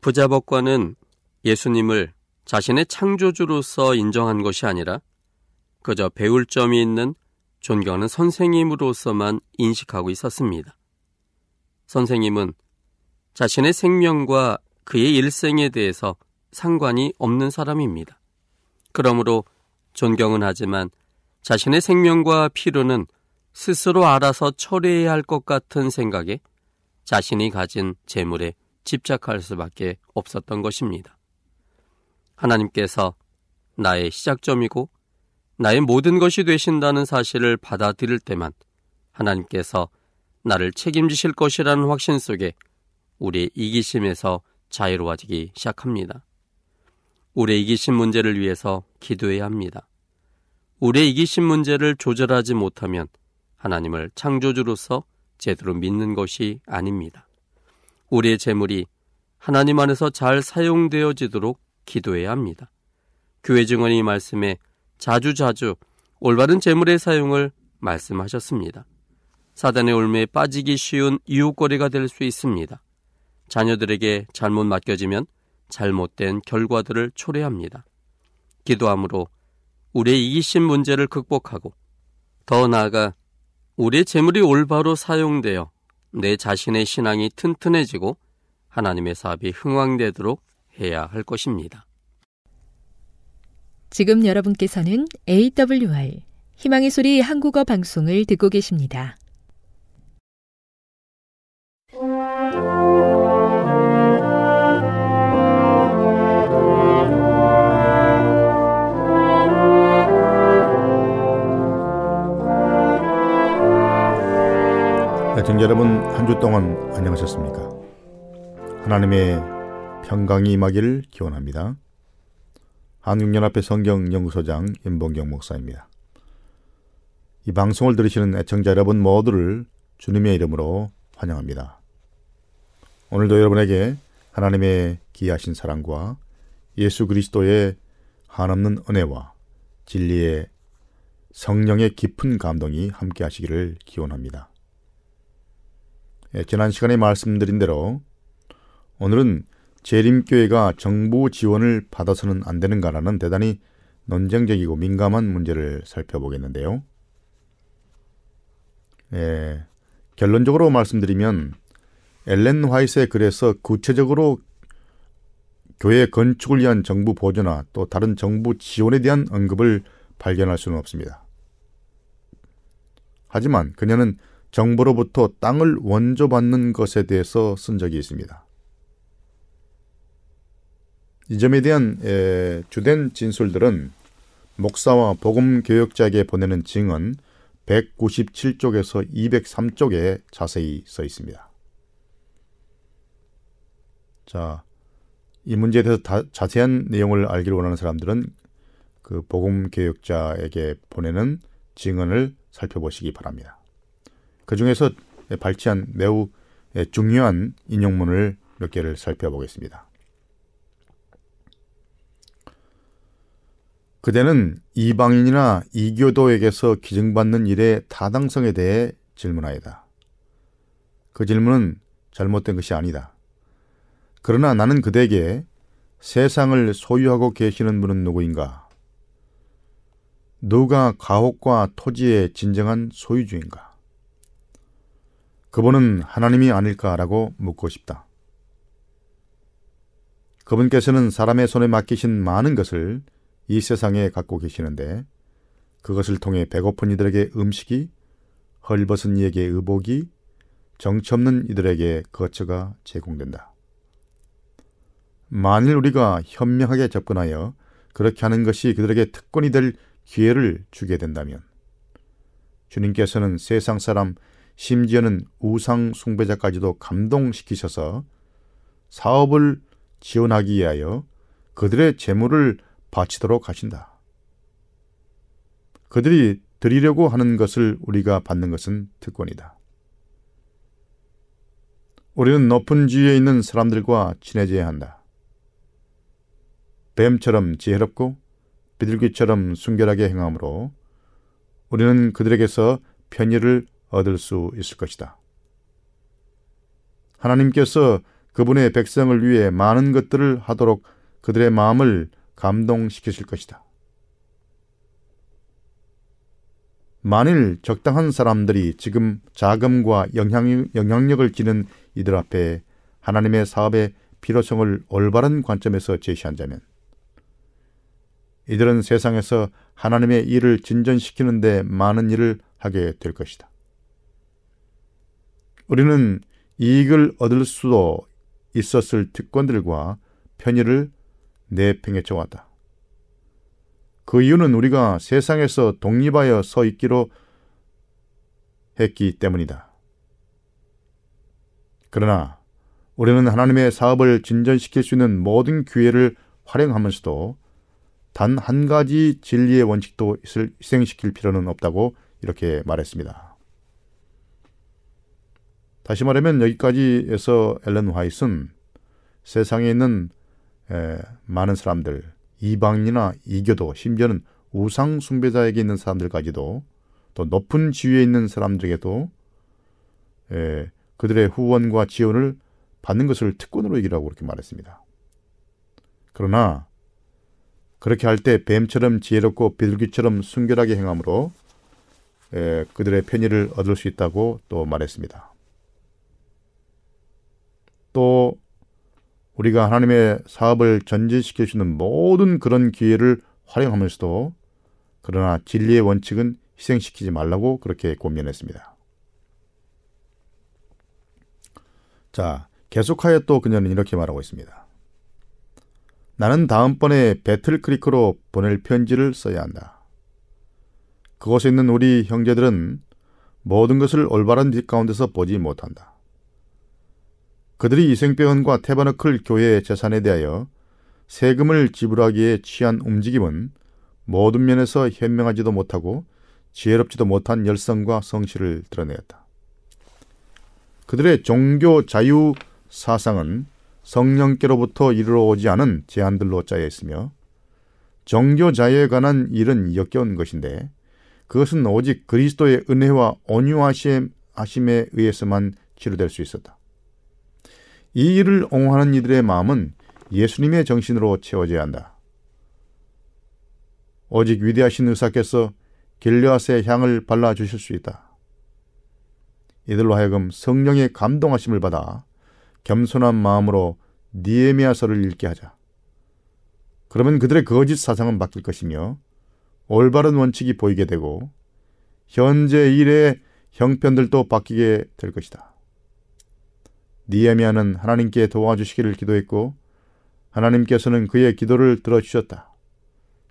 부자 법관은 예수님을 자신의 창조주로서 인정한 것이 아니라 그저 배울 점이 있는 존경하는 선생님으로서만 인식하고 있었습니다. 선생님은 자신의 생명과 그의 일생에 대해서 상관이 없는 사람입니다. 그러므로 존경은 하지만 자신의 생명과 필요는 스스로 알아서 처리해야 할 것 같은 생각에 자신이 가진 재물에 집착할 수밖에 없었던 것입니다. 하나님께서 나의 시작점이고 나의 모든 것이 되신다는 사실을 받아들일 때만 하나님께서 나를 책임지실 것이라는 확신 속에 우리의 이기심에서 자유로워지기 시작합니다. 우리의 이기심 문제를 위해서 기도해야 합니다. 우리의 이기심 문제를 조절하지 못하면 하나님을 창조주로서 제대로 믿는 것이 아닙니다. 우리의 재물이 하나님 안에서 잘 사용되어지도록 기도해야 합니다. 교회 증언이 이 말씀에 자주자주 올바른 재물의 사용을 말씀하셨습니다. 사단의 올매에 빠지기 쉬운 이웃거리가 될 수 있습니다. 자녀들에게 잘못 맡겨지면 잘못된 결과들을 초래합니다. 기도함으로 우리의 이기심 문제를 극복하고 더 나아가 우리의 재물이 올바로 사용되어 내 자신의 신앙이 튼튼해지고 하나님의 사업이 흥왕되도록 해야 할 것입니다. 지금 여러분께서는 AWR 희망의 소리 한국어 방송을 듣고 계십니다. 애청자 여러분 한 주 동안 안녕하셨습니까? 하나님의 평강이 임하기를 기원합니다. 한국연합회 성경연구소장 임봉경 목사입니다. 이 방송을 들으시는 애청자 여러분 모두를 주님의 이름으로 환영합니다. 오늘도 여러분에게 하나님의 기하신 사랑과 예수 그리스도의 한없는 은혜와 진리의 성령의 깊은 감동이 함께 하시기를 기원합니다. 예, 지난 시간에 말씀드린 대로 오늘은 재림교회가 정부 지원을 받아서는 안 되는가라는 대단히 논쟁적이고 민감한 문제를 살펴보겠는데요. 예, 결론적으로 말씀드리면 엘렌 화이트의 글에서 구체적으로 교회 건축을 위한 정부 보조나 또 다른 정부 지원에 대한 언급을 발견할 수는 없습니다. 하지만 그녀는 정부로부터 땅을 원조받는 것에 대해서 쓴 적이 있습니다. 이 점에 대한 주된 진술들은 목사와 복음 교역자에게 보내는 증언 197쪽에서 203쪽에 자세히 써 있습니다. 자, 이 문제에 대해서 다, 자세한 내용을 알기를 원하는 사람들은 그 복음 교역자에게 보내는 증언을 살펴보시기 바랍니다. 그 중에서 발췌한 매우 중요한 인용문을 몇 개를 살펴보겠습니다. 그대는 이방인이나 이교도에게서 기증받는 일의 타당성에 대해 질문하이다. 그 질문은 잘못된 것이 아니다. 그러나 나는 그대에게 세상을 소유하고 계시는 분은 누구인가? 누가 가옥과 토지의 진정한 소유주인가? 그분은 하나님이 아닐까라고 묻고 싶다. 그분께서는 사람의 손에 맡기신 많은 것을 이 세상에 갖고 계시는데 그것을 통해 배고픈 이들에게 음식이 헐벗은 이에게 의복이 정치 없는 이들에게 거처가 제공된다. 만일 우리가 현명하게 접근하여 그렇게 하는 것이 그들에게 특권이 될 기회를 주게 된다면 주님께서는 세상 사람 심지어는 우상 숭배자까지도 감동시키셔서 사업을 지원하기 위하여 그들의 재물을 바치도록 하신다. 그들이 드리려고 하는 것을 우리가 받는 것은 특권이다. 우리는 높은 지위에 있는 사람들과 친해져야 한다. 뱀처럼 지혜롭고 비둘기처럼 순결하게 행함으로 우리는 그들에게서 편의를 얻을 수 있을 것이다. 하나님께서 그분의 백성을 위해 많은 것들을 하도록 그들의 마음을 감동시키실 것이다. 만일 적당한 사람들이 지금 자금과 영향, 영향력을 지닌 이들 앞에 하나님의 사업의 필요성을 올바른 관점에서 제시한다면 이들은 세상에서 하나님의 일을 진전시키는데 많은 일을 하게 될 것이다. 우리는 이익을 얻을 수도 있었을 특권들과 편의를 내팽개쳐 왔다. 그 이유는 우리가 세상에서 독립하여 서 있기로 했기 때문이다. 그러나 우리는 하나님의 사업을 진전시킬 수 있는 모든 기회를 활용하면서도 단 한 가지 진리의 원칙도 희생시킬 필요는 없다고 이렇게 말했습니다. 다시 말하면 여기까지에서 앨런 화이트는 세상에 있는 에, 많은 사람들, 이방인이나 이교도, 심지어는 우상 숭배자에게 있는 사람들까지도 또 높은 지위에 있는 사람들에게도 에, 그들의 후원과 지원을 받는 것을 특권으로 여기라고 그렇게 말했습니다. 그러나 그렇게 할 때 뱀처럼 지혜롭고 비둘기처럼 순결하게 행함으로 에, 그들의 편의를 얻을 수 있다고 또 말했습니다. 또 우리가 하나님의 사업을 전진시킬 수 있는 모든 그런 기회를 활용하면서도 그러나 진리의 원칙은 희생시키지 말라고 그렇게 권면했습니다. 자, 계속하여 또 그녀는 이렇게 말하고 있습니다. 나는 다음번에 배틀크리크로 보낼 편지를 써야 한다. 그곳에 있는 우리 형제들은 모든 것을 올바른 뒷 가운데서 보지 못한다. 그들이 이생병원과 테바너클 교회의 재산에 대하여 세금을 지불하기에 취한 움직임은 모든 면에서 현명하지도 못하고 지혜롭지도 못한 열성과 성실을 드러내었다. 그들의 종교 자유 사상은 성령께로부터 이르러 오지 않은 제안들로 짜여 있으며 종교 자유에 관한 일은 역겨운 것인데 그것은 오직 그리스도의 은혜와 온유하심에 의해서만 치료될 수 있었다. 이 일을 옹호하는 이들의 마음은 예수님의 정신으로 채워져야 한다. 오직 위대하신 의사께서 길르앗의 향을 발라 주실 수 있다. 이들로 하여금 성령의 감동하심을 받아 겸손한 마음으로 니에미아서를 읽게 하자. 그러면 그들의 거짓 사상은 바뀔 것이며 올바른 원칙이 보이게 되고 현재 일의 형편들도 바뀌게 될 것이다. 니에미아는 하나님께 도와주시기를 기도했고 하나님께서는 그의 기도를 들어주셨다.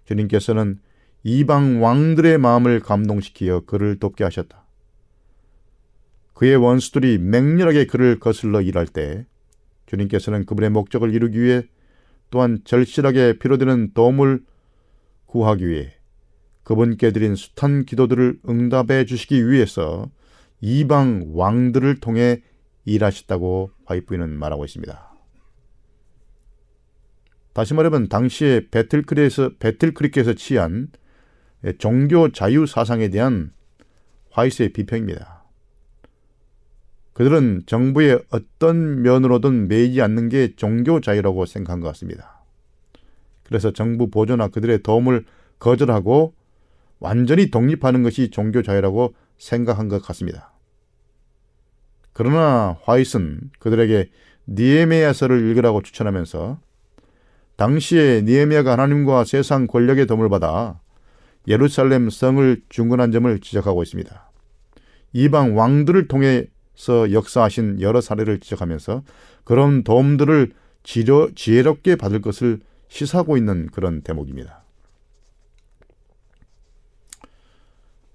주님께서는 이방 왕들의 마음을 감동시키어 그를 돕게 하셨다. 그의 원수들이 맹렬하게 그를 거슬러 일할 때 주님께서는 그분의 목적을 이루기 위해 또한 절실하게 필요되는 도움을 구하기 위해 그분께 드린 숱한 기도들을 응답해 주시기 위해서 이방 왕들을 통해 일하셨다고 화이트는 말하고 있습니다. 다시 말하면 당시에 배틀크리에서 배틀크리크에서 취한 종교 자유 사상에 대한 화이트의 비평입니다. 그들은 정부의 어떤 면으로든 매이지 않는 게 종교 자유라고 생각한 것 같습니다. 그래서 정부 보조나 그들의 도움을 거절하고 완전히 독립하는 것이 종교 자유라고 생각한 것 같습니다. 그러나 화이트는 그들에게 니에미아서를 읽으라고 추천하면서 당시에 니에미아가 하나님과 세상 권력의 도움을 받아 예루살렘 성을 중건한 점을 지적하고 있습니다. 이방 왕들을 통해서 역사하신 여러 사례를 지적하면서 그런 도움들을 지려, 지혜롭게 받을 것을 시사하고 있는 그런 대목입니다.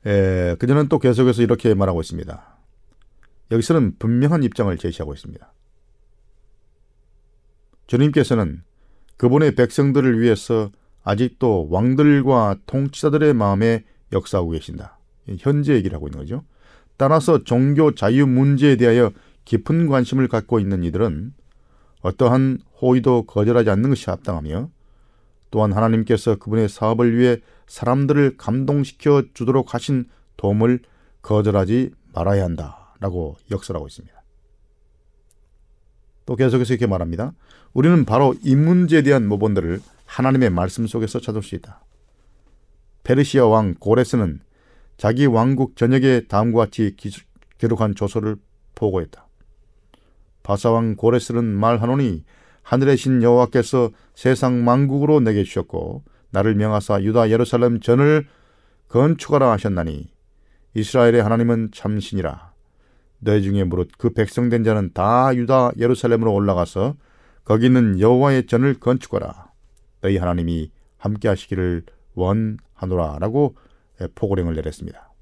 에, 그녀는 또 계속해서 이렇게 말하고 있습니다. 여기서는 분명한 입장을 제시하고 있습니다. 주님께서는 그분의 백성들을 위해서 아직도 왕들과 통치자들의 마음에 역사하고 계신다. 현재 얘기를 하고 있는 거죠. 따라서 종교 자유 문제에 대하여 깊은 관심을 갖고 있는 이들은 어떠한 호의도 거절하지 않는 것이 합당하며 또한 하나님께서 그분의 사업을 위해 사람들을 감동시켜 주도록 하신 도움을 거절하지 말아야 한다 라고 역설하고 있습니다. 또 계속해서 이렇게 말합니다. 우리는 바로 이 문제에 대한 모본들을 하나님의 말씀 속에서 찾을 수 있다. 페르시아 왕 고레스는 자기 왕국 전역에 다음과 같이 기록한 조서를 보고했다. 바사왕 고레스는 말하노니 하늘의 신 여호와께서 세상 만국으로 내게 주셨고 나를 명하사 유다 예루살렘 전을 건축하라 하셨나니 이스라엘의 하나님은 참신이라 너희 중에 무릇 그 백성된 자는 다 유다 예루살렘으로 올라가서 거기 있는 여호와의 전을 건축하라 너희 하나님이 함께 하시기를 원하노라라고 포고령을 내렸습니다.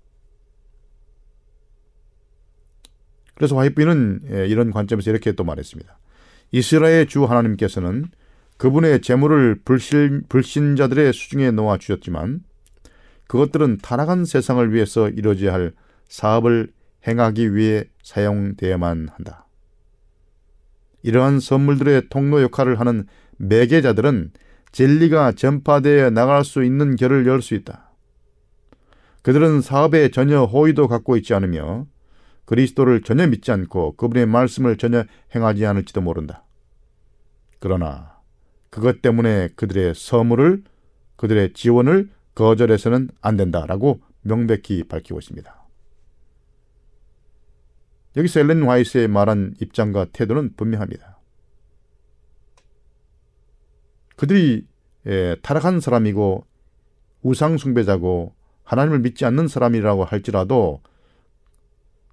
그래서 화이트는 이런 관점에서 이렇게 또 말했습니다. 이스라엘 주 하나님께서는 그분의 재물을 불신, 불신자들의 수중에 놓아 주셨지만 그것들은 타락한 세상을 위해서 이루어져야 할 사업을 행하기 위해 사용되어야만 한다. 이러한 선물들의 통로 역할을 하는 매개자들은 진리가 전파되어 나갈 수 있는 길을 열 수 있다. 그들은 사업에 전혀 호의도 갖고 있지 않으며 그리스도를 전혀 믿지 않고 그분의 말씀을 전혀 행하지 않을지도 모른다. 그러나 그것 때문에 그들의 선물을 그들의 지원을 거절해서는 안 된다라고 명백히 밝히고 있습니다. 여기서 엘렌 화이스의 말한 입장과 태도는 분명합니다. 그들이 예, 타락한 사람이고 우상 숭배자고 하나님을 믿지 않는 사람이라고 할지라도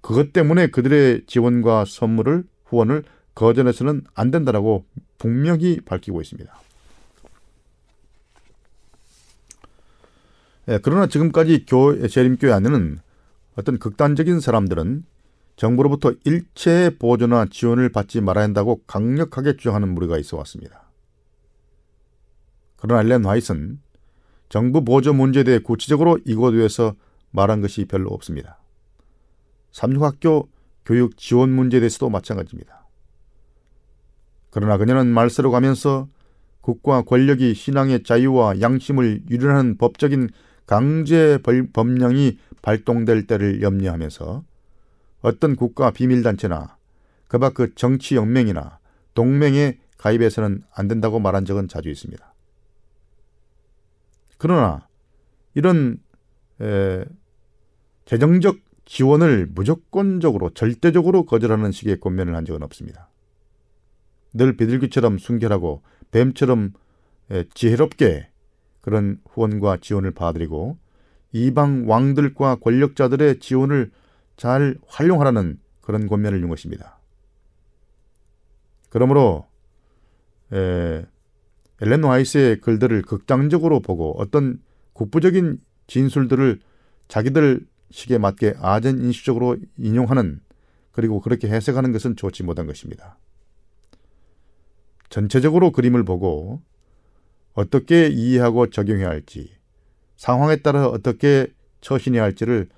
그것 때문에 그들의 지원과 선물을 후원을 거절해서는 안 된다라고 분명히 밝히고 있습니다. 예, 그러나 지금까지 교, 재림교회 안에는 어떤 극단적인 사람들은 정부로부터 일체 보조나 지원을 받지 말아야 한다고 강력하게 주장하는 무리가 있어 왔습니다. 그러나 엘렌 화이트는 정부 보조 문제에 대해 구체적으로 이곳에서 말한 것이 별로 없습니다. 삼육학교 교육 지원 문제에 대해서도 마찬가지입니다. 그러나 그녀는 말세로 가면서 국가 권력이 신앙의 자유와 양심을 유린하는 법적인 강제 법령이 발동될 때를 염려하면서 어떤 국가 비밀단체나 그밖 그 정치 연맹이나 동맹에 가입해서는 안 된다고 말한 적은 자주 있습니다. 그러나 이런 에, 재정적 지원을 무조건적으로 절대적으로 거절하는 식의 권면을 한 적은 없습니다. 늘 비둘기처럼 순결하고 뱀처럼 에, 지혜롭게 그런 후원과 지원을 받아들이고 이방 왕들과 권력자들의 지원을 잘 활용하라는 그런 권면을 준 것입니다. 그러므로 에, 엘렌 와이스의 글들을 극단적으로 보고 어떤 국부적인 진술들을 자기들 식에 맞게 아전 인식적으로 인용하는 그리고 그렇게 해석하는 것은 좋지 못한 것입니다. 전체적으로 그림을 보고 어떻게 이해하고 적용해야 할지 상황에 따라 어떻게 처신해야 할지를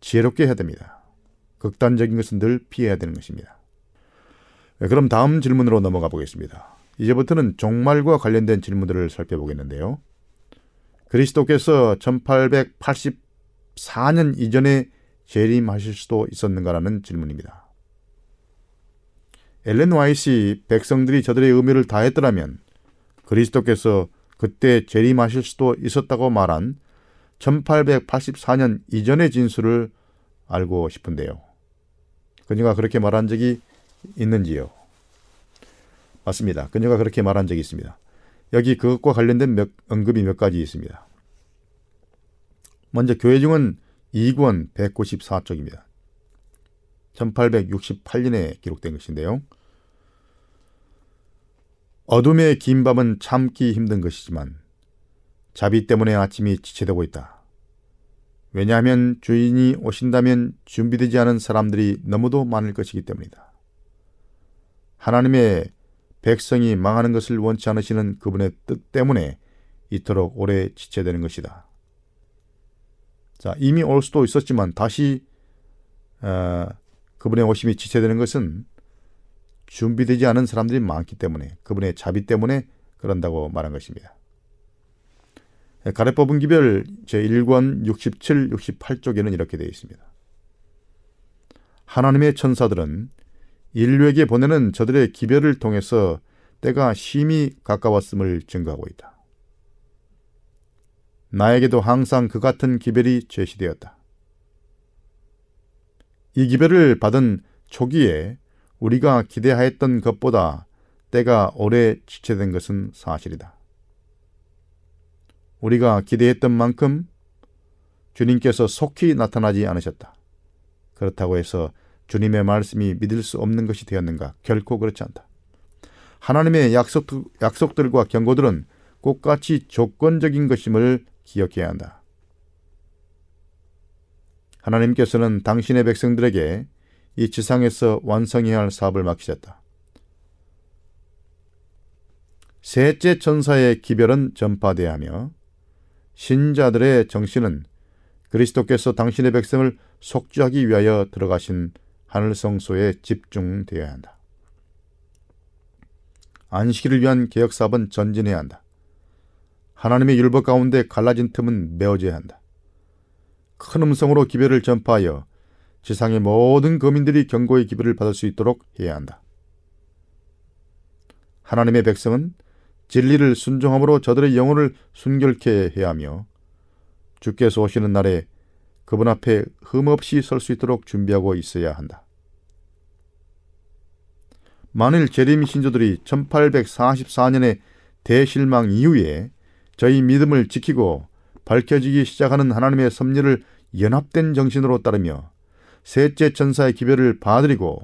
지혜롭게 해야 됩니다. 극단적인 것은 늘 피해야 되는 것입니다. 네, 그럼 다음 질문으로 넘어가 보겠습니다. 이제부터는 종말과 관련된 질문들을 살펴보겠는데요. 그리스도께서 1884년 이전에 재림하실 수도 있었는가라는 질문입니다. 엘렌 와이시 백성들이 저들의 의미를 다했더라면 그리스도께서 그때 재림하실 수도 있었다고 말한 1884년 이전의 진술을 알고 싶은데요. 그녀가 그렇게 말한 적이 있는지요? 맞습니다. 그녀가 그렇게 말한 적이 있습니다. 여기 그것과 관련된 몇, 언급이 몇 가지 있습니다. 먼저 교회중은 2권 194쪽입니다. 1868년에 기록된 것인데요. 어둠의 긴 밤은 참기 힘든 것이지만 자비 때문에 아침이 지체되고 있다. 왜냐하면 주인이 오신다면 준비되지 않은 사람들이 너무도 많을 것이기 때문이다. 하나님의 백성이 망하는 것을 원치 않으시는 그분의 뜻 때문에 이토록 오래 지체되는 것이다. 자, 이미 올 수도 있었지만 다시 어, 그분의 오심이 지체되는 것은 준비되지 않은 사람들이 많기 때문에 그분의 자비 때문에 그런다고 말한 것입니다. 예, 가래법은 기별 제1권 67, 68쪽에는 이렇게 되어 있습니다. 하나님의 천사들은 인류에게 보내는 저들의 기별을 통해서 때가 심히 가까웠음을 증거하고 있다. 나에게도 항상 그 같은 기별이 제시되었다. 이 기별을 받은 초기에 우리가 기대하였던 것보다 때가 오래 지체된 것은 사실이다. 우리가 기대했던 만큼 주님께서 속히 나타나지 않으셨다. 그렇다고 해서 주님의 말씀이 믿을 수 없는 것이 되었는가? 결코 그렇지 않다. 하나님의 약속, 약속들과 경고들은 꽃같이 조건적인 것임을 기억해야 한다. 하나님께서는 당신의 백성들에게 이 지상에서 완성해야 할 사업을 맡기셨다. 셋째 천사의 기별은 전파돼야 하며 신자들의 정신은 그리스도께서 당신의 백성을 속죄하기 위하여 들어가신 하늘 성소에 집중되어야 한다. 안식일을 위한 개혁 사업은 전진해야 한다. 하나님의 율법 가운데 갈라진 틈은 메워져야 한다. 큰 음성으로 기별을 전파하여 지상의 모든 거민들이 경고의 기별을 받을 수 있도록 해야 한다. 하나님의 백성은 진리를 순종함으로 저들의 영혼을 순결케 해야 하며 주께서 오시는 날에 그분 앞에 흠없이 설 수 있도록 준비하고 있어야 한다. 만일 재림 신조들이 1844년의 대실망 이후에 저희 믿음을 지키고 밝혀지기 시작하는 하나님의 섭리를 연합된 정신으로 따르며 셋째 천사의 기별을 받아들이고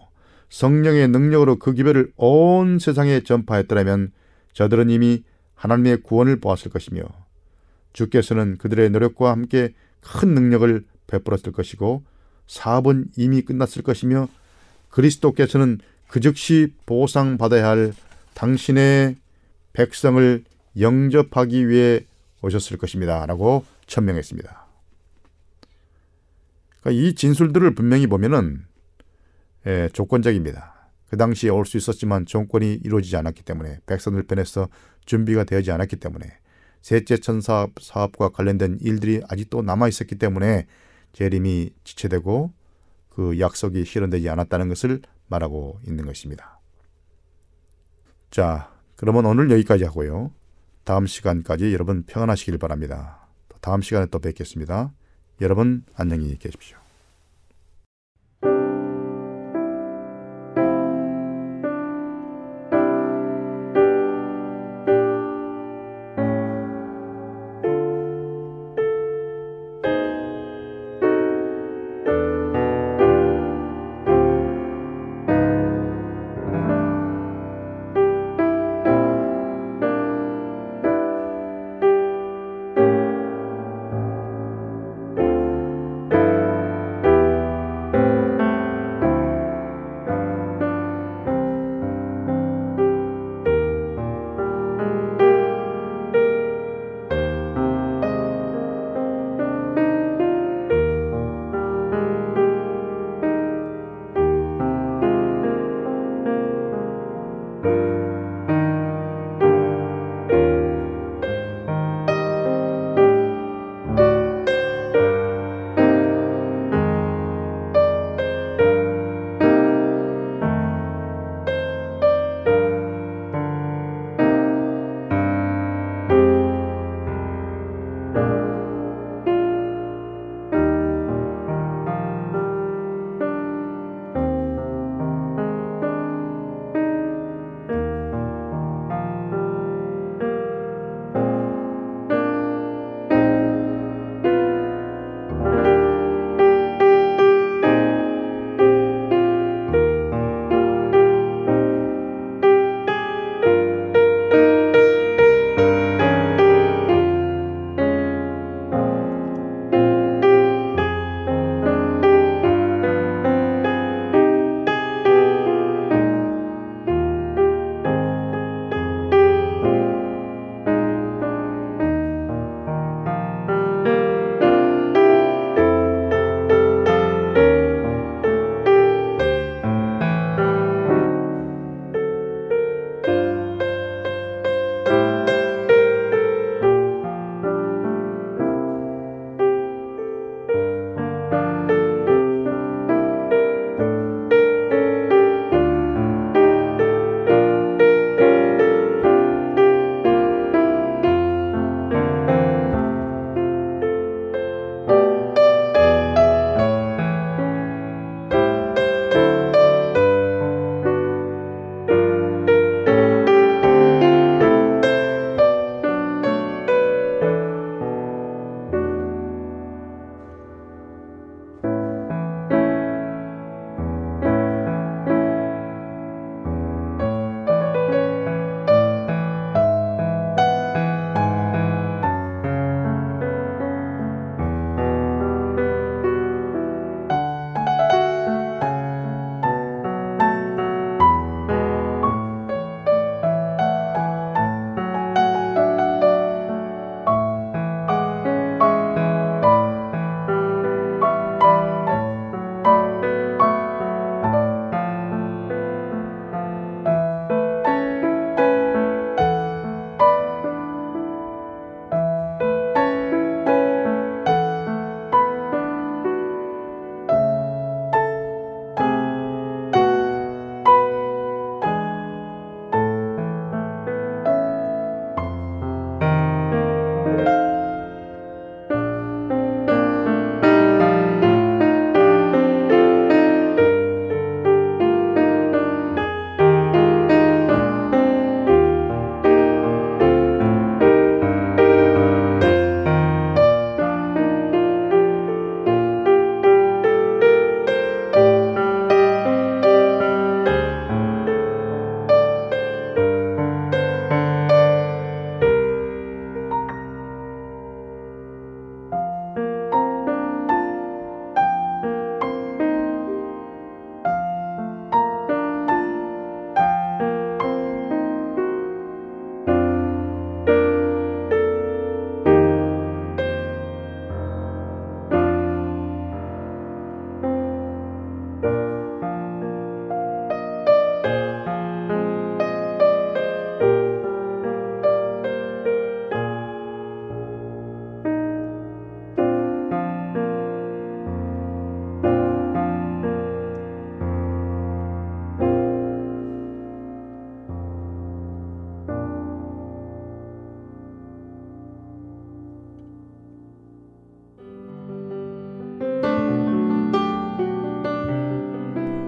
성령의 능력으로 그 기별을 온 세상에 전파했더라면 저들은 이미 하나님의 구원을 보았을 것이며 주께서는 그들의 노력과 함께 큰 능력을 베풀었을 것이고 사업은 이미 끝났을 것이며 그리스도께서는 그 즉시 보상받아야 할 당신의 백성을 영접하기 위해 오셨을 것입니다. 라고 천명했습니다. 그러니까 이 진술들을 분명히 보면은 예, 조건적입니다. 그 당시에 올 수 있었지만 정권이 이루어지지 않았기 때문에 백성들 편에서 준비가 되지 않았기 때문에 셋째 천사 사업과 관련된 일들이 아직도 남아 있었기 때문에 재림이 지체되고 그 약속이 실현되지 않았다는 것을 말하고 있는 것입니다. 자, 그러면 오늘 여기까지 하고요. 다음 시간까지 여러분 평안하시길 바랍니다. 다음 시간에 또 뵙겠습니다. 여러분 안녕히 계십시오.